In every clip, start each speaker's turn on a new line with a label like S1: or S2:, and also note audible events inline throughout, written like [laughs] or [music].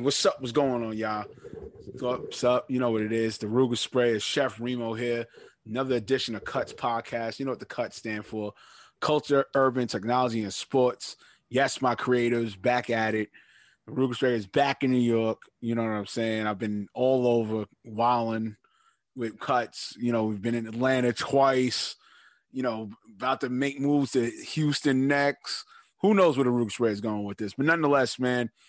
S1: What's up? What's going on, y'all? What's up? You know what it is. The Ruger Spray is Chef Remo here. Another edition of Cuts Podcast. You know what the Cuts stand for? Culture, urban, technology, and sports. Yes, my creators back at it. The Ruger Spray is back in New York. You know what I'm saying? I've been all over wilding with Cuts. You know, we've been in Atlanta twice. You know, about to make moves to Houston next. Who knows where the Ruger Spray is going with this? But nonetheless, man –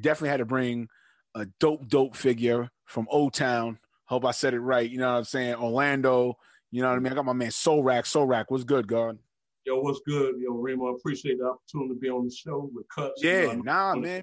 S1: definitely had to bring a dope, dope figure from O Town. Hope I said it right. You know what I'm saying? Orlando. You know what I mean? I got my man Solrak. Solrak, what's good, God?
S2: Yo, what's good? Yo, Remo, I appreciate the opportunity to be on the show with Cuts.
S1: Yeah, you know, nah, man.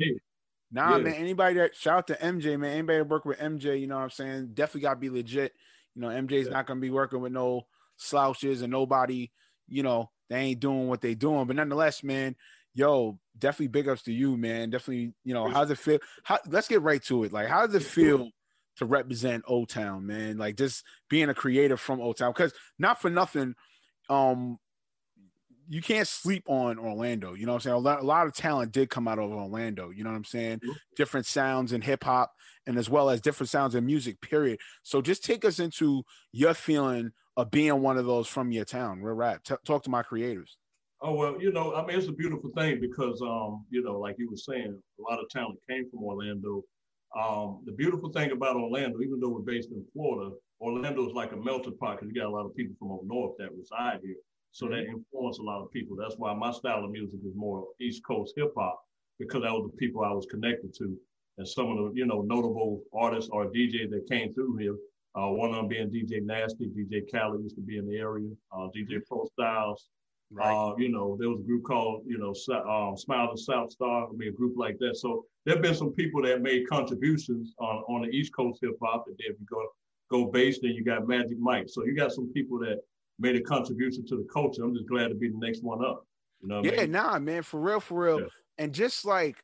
S1: Nah, yeah. man. Anybody that shout out to MJ, man. Anybody that work with MJ, you know what I'm saying? Definitely gotta be legit. You know, MJ's yeah. not gonna be working with no slouches and nobody, you know, they ain't doing what they doing. But nonetheless, man, yo, definitely big ups to you, man. Definitely, you know, how's it feel? How let's get right to it. Like, how does it feel to represent O Town, man? Like just being a creator from O Town. Because not for nothing, um, you can't sleep on Orlando. You know what I'm saying? A lot, a lot of talent did come out of Orlando. You know what I'm saying? Mm-hmm. Different sounds in hip hop and as well as different sounds in music, period. So just take us into your feeling of being one of those from your town. Real rap. T- talk to my creators.
S2: Oh well, you know, I mean, it's a beautiful thing because, um, you know, like you were saying, a lot of talent came from Orlando. Um, the beautiful thing about Orlando, even though we're based in Florida, Orlando is like a melting pot because you got a lot of people from up north that reside here, so mm-hmm. that influenced a lot of people. That's why my style of music is more East Coast hip hop because that was the people I was connected to, and some of the you know notable artists or DJs that came through here. Uh, one of them being DJ Nasty, DJ Khaled used to be in the area, uh, DJ Pro Styles. Right. Uh, you know, there was a group called, you know, um, Smile the South Star. I mean, a group like that. So there have been some people that made contributions on, on the East Coast hip hop. And then if you go go bass, then you got Magic Mike. So you got some people that made a contribution to the culture. I'm just glad to be the next one up. You know
S1: yeah, I mean? nah, man, for real, for real. Yeah. And just like,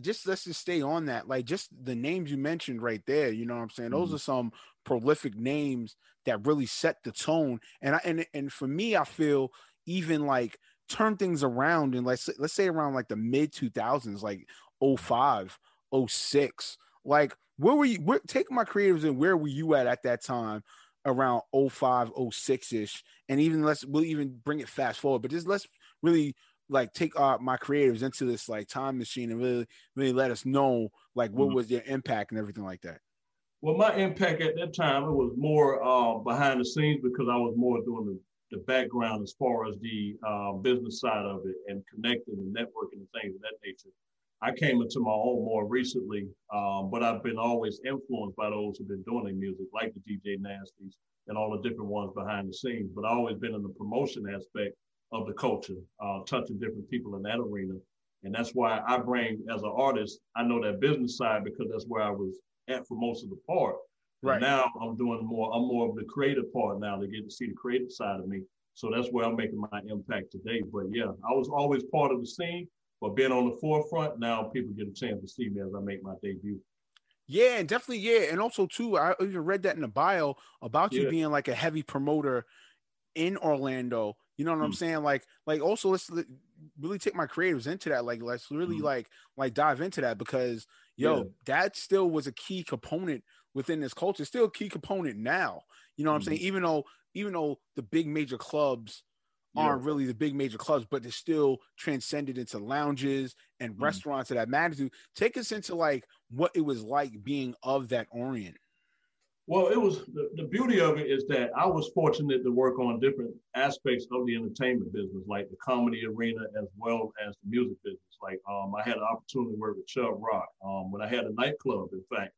S1: just let's just stay on that. Like, just the names you mentioned right there. You know what I'm saying? Those mm-hmm. are some prolific names that really set the tone. And I and and for me, I feel even like turn things around and let's let's say around like the mid 2000s like 05 06 like where were you where, take my creatives and where were you at at that time around 05 06 ish and even let's we'll even bring it fast forward but just let's really like take uh, my creatives into this like time machine and really really let us know like what mm-hmm. was their impact and everything like that.
S2: Well my impact at that time it was more uh, behind the scenes because i was more doing the the background as far as the uh, business side of it and connecting and networking and things of that nature. I came into my own more recently, um, but I've been always influenced by those who've been doing their music, like the DJ Nasties and all the different ones behind the scenes. But I've always been in the promotion aspect of the culture, uh, touching different people in that arena. And that's why I bring, as an artist, I know that business side because that's where I was at for most of the part. Right. now I'm doing more, I'm more of the creative part now to get to see the creative side of me. So that's where I'm making my impact today. But yeah, I was always part of the scene, but being on the forefront, now people get a chance to see me as I make my debut.
S1: Yeah, and definitely, yeah. And also too, I even read that in the bio about you being like a heavy promoter in Orlando. You know what mm. I'm saying? Like, like also let's really take my creatives into that. Like, let's really mm. like like dive into that because yo, yeah. that still was a key component within this culture, still a key component now. You know what mm-hmm. I'm saying? Even though even though the big major clubs yeah. aren't really the big major clubs, but they're still transcended into lounges and mm-hmm. restaurants of that magnitude. Take us into like what it was like being of that Orient.
S2: Well, it was the, the beauty of it is that I was fortunate to work on different aspects of the entertainment business, like the comedy arena as well as the music business. Like um, I had an opportunity to work with Chubb Rock. Um, when I had a nightclub, in fact,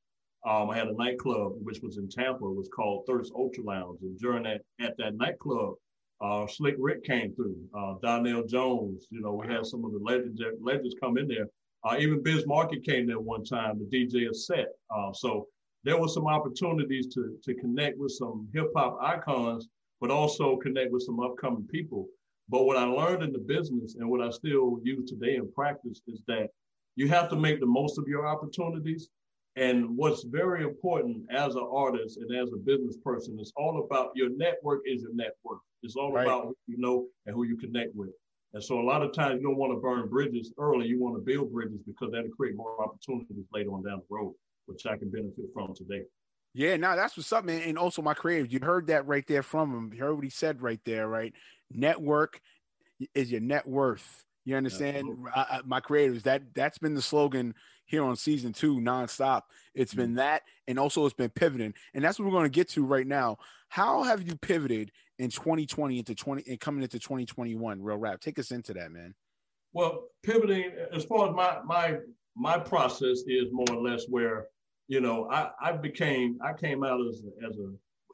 S2: um, I had a nightclub which was in Tampa. It was called Thirst Ultra Lounge, and during that at that nightclub, uh, Slick Rick came through. Uh, Donell Jones, you know, we had some of the legends legends come in there. Uh, even Biz Markie came there one time The DJ a set. Uh, so there were some opportunities to to connect with some hip hop icons, but also connect with some upcoming people. But what I learned in the business and what I still use today in practice is that you have to make the most of your opportunities and what's very important as an artist and as a business person, it's all about your network is your network. It's all right. about who you know and who you connect with. And so a lot of times you don't want to burn bridges early. You want to build bridges because that'll create more opportunities later on down the road, which I can benefit from today.
S1: Yeah, now that's what's up, man. And also my creative, you heard that right there from him. You heard what he said right there, right? Network is your net worth. You understand? I, I, my creators, that that's been the slogan here on season two nonstop. It's mm-hmm. been that, and also it's been pivoting, and that's what we're going to get to right now. How have you pivoted in 2020 into 20 and coming into 2021? Real rap, take us into that, man.
S2: Well, pivoting as far as my my my process is more or less where you know I I became I came out as a, as a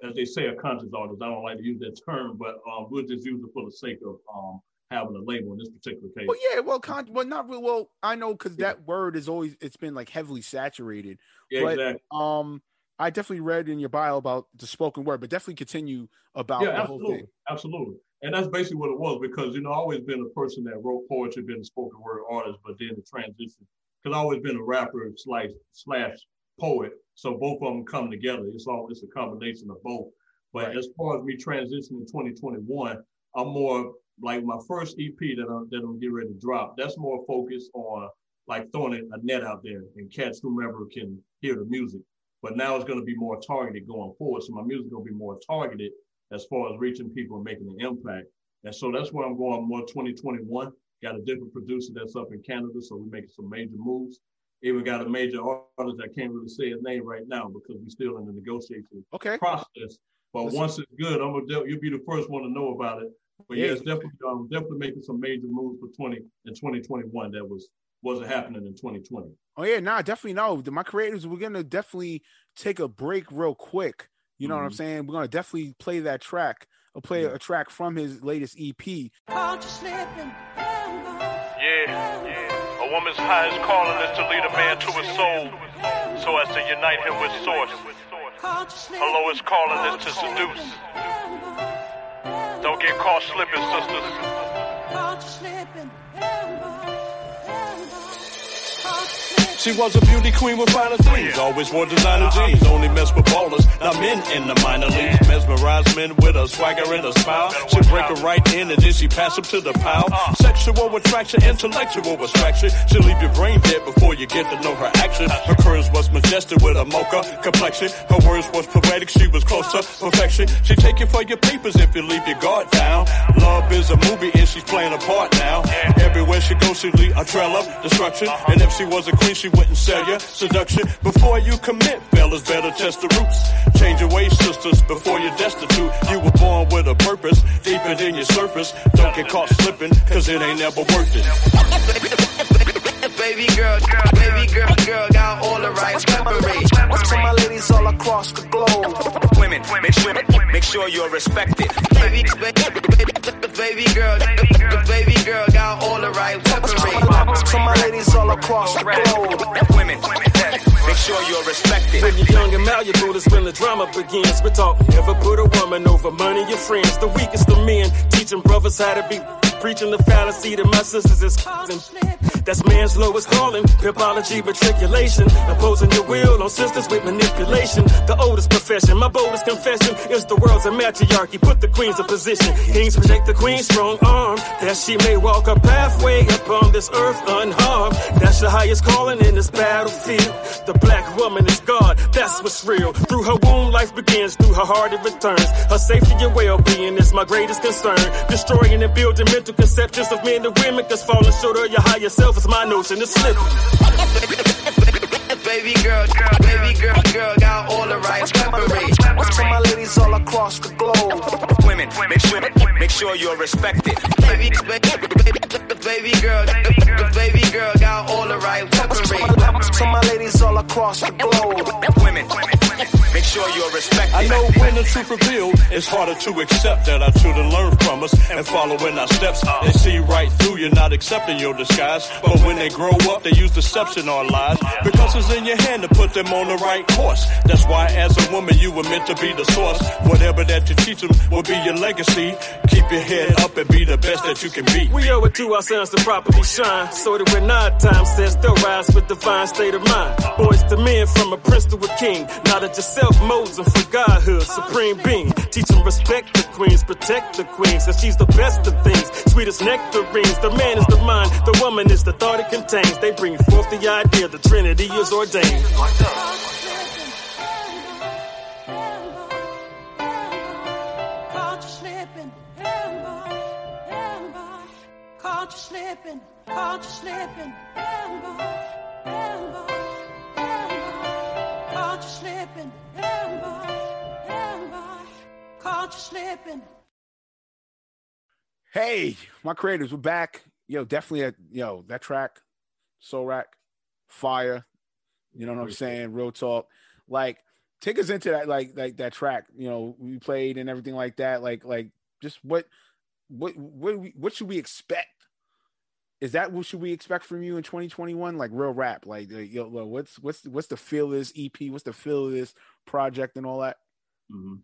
S2: as they say a conscious artist. I don't like to use that term, but um, we'll just use it for the sake of um, having a label in this particular case.
S1: Well, yeah, well, con- well, not really. Well, I know because yeah. that word is always it's been like heavily saturated.
S2: Yeah,
S1: but,
S2: exactly.
S1: Um, I definitely read in your bio about the spoken word, but definitely continue about
S2: yeah,
S1: the
S2: absolutely,
S1: whole thing.
S2: Absolutely, and that's basically what it was because you know I've always been a person that wrote poetry, been a spoken word artist, but then the transition because I've always been a rapper slash slash poet. So both of them come together. It's all it's a combination of both. But right. as far as me transitioning in 2021, I'm more like my first EP that I'm that I'm getting ready to drop, that's more focused on like throwing a net out there and catch whomever can hear the music. But now it's going to be more targeted going forward. So my music going to be more targeted as far as reaching people and making an impact. And so that's where I'm going more 2021. Got a different producer that's up in Canada, so we're making some major moves. Even got a major artist I can't really say his name right now because we're still in the negotiation
S1: okay.
S2: process. But Listen. once it's good, I'm gonna you'll be the first one to know about it. But yeah, it's definitely um, definitely making some major moves for 20 in 2021 that was wasn't happening in 2020.
S1: Oh yeah, nah, definitely no. My creators, we're gonna definitely take a break real quick. You know mm-hmm. what I'm mm-hmm. saying? We're gonna definitely play that track, or play yeah. a track from his latest EP.
S3: Yeah, yeah. A woman's highest calling is to lead a man to his soul, so as to unite him with source. Her lowest calling is to seduce. Don't get caught slipping, sisters. Caught slipping. She was a beauty queen with finer things. Always wore designer jeans. Only mess with ballers, not men in the minor leagues. Mesmerize men with a swagger and a smile. She break her right in and then she pass them to the pile. Sexual attraction, intellectual attraction. She'll leave your brain dead before you get to know her action. Her curves was majestic with a mocha complexion. Her words was poetic, she was close to perfection. She take you for your papers if you leave your guard down. Love is a movie and she's playing a part now. Everywhere she goes, she leave a trail of destruction. And if she was a queen, she wouldn't sell you seduction. Before you commit, fellas better test the roots. Change your ways, sisters, before you're destitute. You were born with a purpose, deeper than your surface. Don't get caught slipping, cause it ain't never worth it.
S4: Baby girl, girl, baby girl, girl, got all the right preparation. To my ladies all across the globe. Women, make sure, make sure you're respected. Baby, baby, baby girl, baby girl, got all the right preparation. To my ladies all across the globe. Women, make sure you're respected.
S5: When you're young and malleable, that's when the drama begins. We're talking, never put a woman over money and friends. The weakest of men, teaching brothers how to be Preaching the fallacy that my sisters is That's man's lowest calling. Pimpology, matriculation. Opposing your will on sisters with manipulation. The oldest profession, my boldest confession is the world's a matriarchy. Put the queens in position. Kings protect the queen's strong arm. That she may walk a pathway upon this earth unharmed. That's the highest calling in this battlefield. The black woman is God. That's what's real. Through her womb, life begins. Through her heart, it returns. Her safety and well-being is my greatest concern. Destroying and building mental conceptions of men and women, cause falling short of your higher self is my notion of slipping. [laughs]
S4: baby girl, girl, baby girl, girl, got all the right preparation. To my ladies all across the globe. Women, make sure, make sure you're respected. Baby, baby, baby girl, baby girl, got all the right preparation. To my ladies all across the globe. Women, make sure.
S3: I know when the truth revealed, it's harder to accept that I our children learn from us and follow in our steps. Uh-huh. They see right through you, not accepting your disguise. But when they grow up, they use deception or lies because it's in your hand to put them on the right course. That's why, as a woman, you were meant to be the source. Whatever that you teach them will be your legacy. Keep your head up and be the best that you can be.
S5: We owe it to our sons to properly shine, so that when our time says they'll rise with divine state of mind. Boys to men, from a prince to a king, not a yourself modes and for godhood, supreme being. Teach them respect the queens, protect the queens, cause she's the best of things. Sweetest nectarines. The man is the mind, the woman is the thought it contains. They bring forth the idea, the Trinity is ordained.
S3: slipping, caught you slipping, ambush, ambush, ambush, caught you slipping, caught you slipping. Hey, my creators, we're back. Yo, definitely, a, yo, that track, Soul Rack, fire. You know what I'm saying? Real talk. Like, take us into that, like, like that track. You know, we played and everything like that. Like, like, just what, what, what, what should we expect is that what should we expect from you in 2021? Like real rap, like yo, what's what's what's the feel of this EP? What's the feel of this project and all that?
S2: Mm-hmm.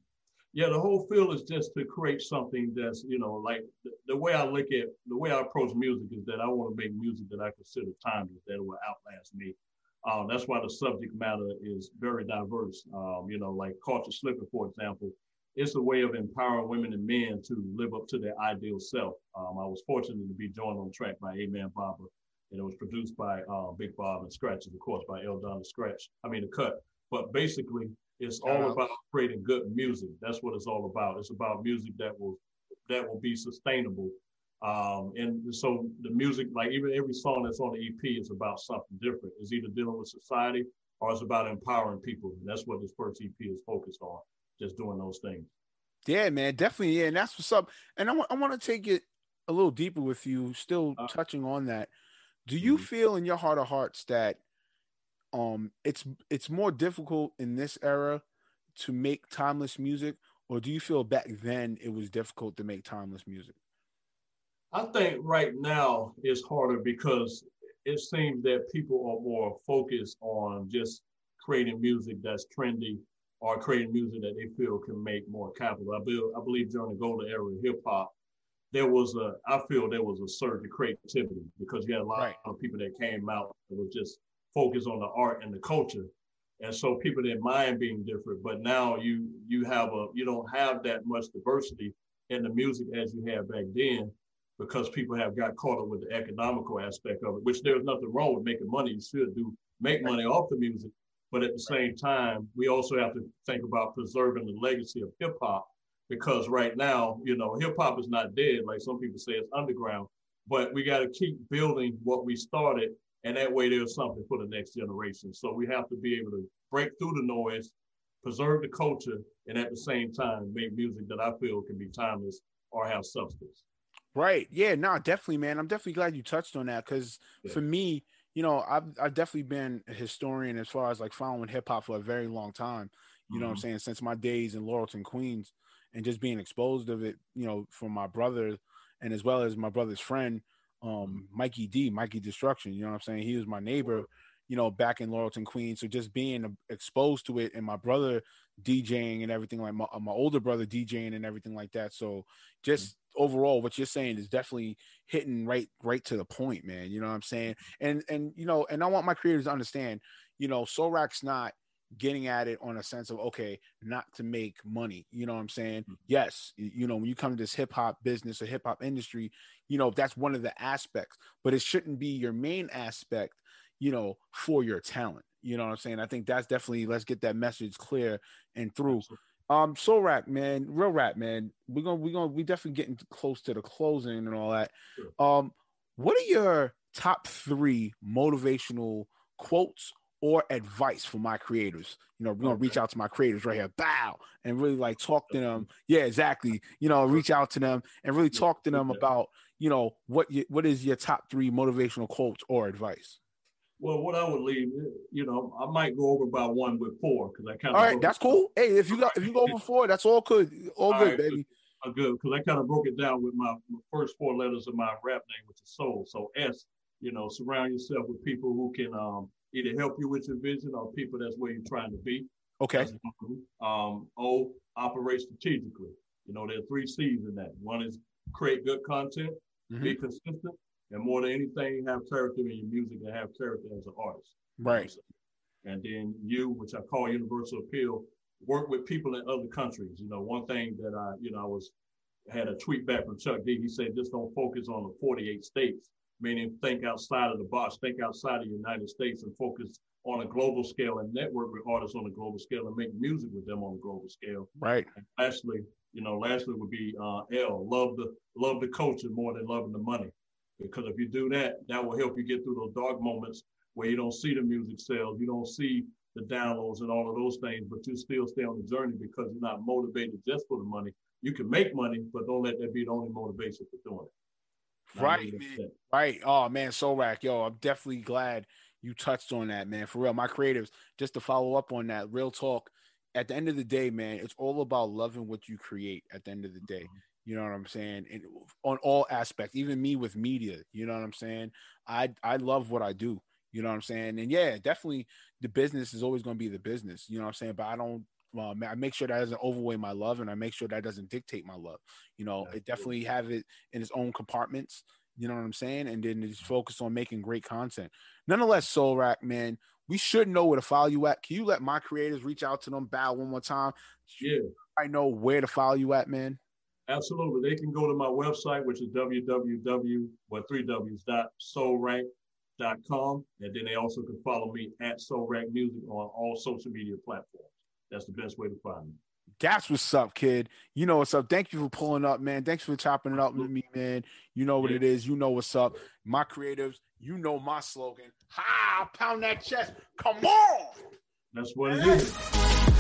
S2: Yeah, the whole feel is just to create something that's you know like the, the, way I look at the way I approach music is that I want to make music that I consider timeless that will outlast me. Um, that's why the subject matter is very diverse. Um, you know, like culture slipping, for example it's a way of empowering women and men to live up to their ideal self. Um, I was fortunate to be joined on track by Amen Baba, and it was produced by uh, Big Bob and Scratches, of course, by El Don Scratch. I mean, the cut. But basically, it's all about creating good music. That's what it's all about. It's about music that will that will be sustainable. Um, and so the music, like even every song that's on the EP, is about something different. It's either dealing with society or it's about empowering people. And that's what this first EP is focused on just doing those things.
S1: Yeah, man, definitely. Yeah, and that's what's up. And I want I want to take it a little deeper with you, still uh, touching on that. Do you mm-hmm. feel in your heart of hearts that um it's it's more difficult in this era to make timeless music, or do you feel back then it was difficult to make timeless music?
S2: I think right now it's harder because it seems that people are more focused on just creating music that's trendy or creating music that they feel can make more capital. I, believe, I believe during the golden era of hip hop, there was a, I feel there was a surge of creativity because you had a lot right. of people that came out that was just focused on the art and the culture. And so people didn't mind being different, but now you you have a you don't have that much diversity in the music as you had back then because people have got caught up with the economical aspect of it, which there's nothing wrong with making money. You should do make money off the music, but at the same time, we also have to think about preserving the legacy of hip hop because right now, you know, hip hop is not dead. Like some people say it's underground, but we got to keep building what we started. And that way there's something for the next generation. So we have to be able to break through the noise, preserve the culture, and at the same time make music that I feel can be timeless or have substance.
S1: Right. Yeah. No, definitely, man. I'm definitely glad you touched on that because yeah. for me, you know, I've I've definitely been a historian as far as like following hip hop for a very long time. You mm-hmm. know what I'm saying? Since my days in Laurelton, Queens, and just being exposed of it, you know, from my brother and as well as my brother's friend, um, Mikey D, Mikey Destruction. You know what I'm saying? He was my neighbor, you know, back in Laurelton, Queens. So just being exposed to it and my brother DJing and everything like my, my older brother DJing and everything like that. So just overall what you're saying is definitely hitting right right to the point man you know what i'm saying and and you know and i want my creators to understand you know Soulrack's not getting at it on a sense of okay not to make money you know what i'm saying mm-hmm. yes you know when you come to this hip-hop business or hip-hop industry you know that's one of the aspects but it shouldn't be your main aspect you know for your talent you know what i'm saying i think that's definitely let's get that message clear and through Absolutely. Um, Soul rap man, real rap, man. We're gonna we're gonna we definitely getting close to the closing and all that. Um, what are your top three motivational quotes or advice for my creators? You know, we're gonna reach out to my creators right here, bow, and really like talk to them. Yeah, exactly. You know, reach out to them and really talk to them about you know what you, what is your top three motivational quotes or advice.
S2: Well, what I would leave, you know, I might go over by one with four because I kind
S1: of. All right, that's cool. Hey, if you got if you go over four, that's all good, all, all good, right, baby.
S2: Good, good, because I kind of broke it down with my, my, first four letters of my rap name, which is Soul. So S, you know, surround yourself with people who can um, either help you with your vision or people that's where you're trying to be.
S1: Okay.
S2: Um, o, operate strategically. You know, there are three C's in that. One is create good content, mm-hmm. be consistent, and more than anything, have character in your music and have character as an artist.
S1: Right.
S2: And then you, which I call universal appeal, work with people in other countries. You know, one thing that I, you know, I was had a tweet back from Chuck D. He said, just don't focus on the 48 states, meaning think outside of the box, think outside of the United States and focus on a global scale and network with artists on a global scale and make music with them on a global scale.
S1: Right.
S2: And lastly, you know, lastly would be uh, L. Love the love the culture more than loving the money, because if you do that, that will help you get through those dark moments where you don't see the music sales, you don't see the downloads and all of those things, but you still stay on the journey because you're not motivated just for the money. You can make money, but don't let that be the only motivation for doing it.
S1: Right, man. Right. Oh man, Soulrack, yo, I'm definitely glad you touched on that, man. For real, my creatives, just to follow up on that, real talk. At the end of the day, man, it's all about loving what you create. At the end of the day, mm-hmm. you know what I'm saying, and on all aspects, even me with media, you know what I'm saying. I I love what I do. You know what I'm saying? And yeah, definitely the business is always going to be the business. You know what I'm saying? But I don't. Well, I make sure that doesn't overweigh my love, and I make sure that doesn't dictate my love. You know, it definitely have it in its own compartments. You know what I'm saying? And then just mm-hmm. focus on making great content. Nonetheless, Soul Rack, man, we should know where to follow you at. Can you let my creators reach out to them, bow one more time?
S2: Yeah.
S1: I know where to follow you at, man.
S2: Absolutely. They can go to my website, which is www, what three W's dot. And then they also can follow me at Soul Rack Music on all social media platforms. That's the best way to find me.
S1: That's what's up, kid. You know what's up. Thank you for pulling up, man. Thanks for chopping it up with me, man. You know what it is. You know what's up. My creatives, you know my slogan. Ha! Pound that chest. Come on.
S2: That's what it is.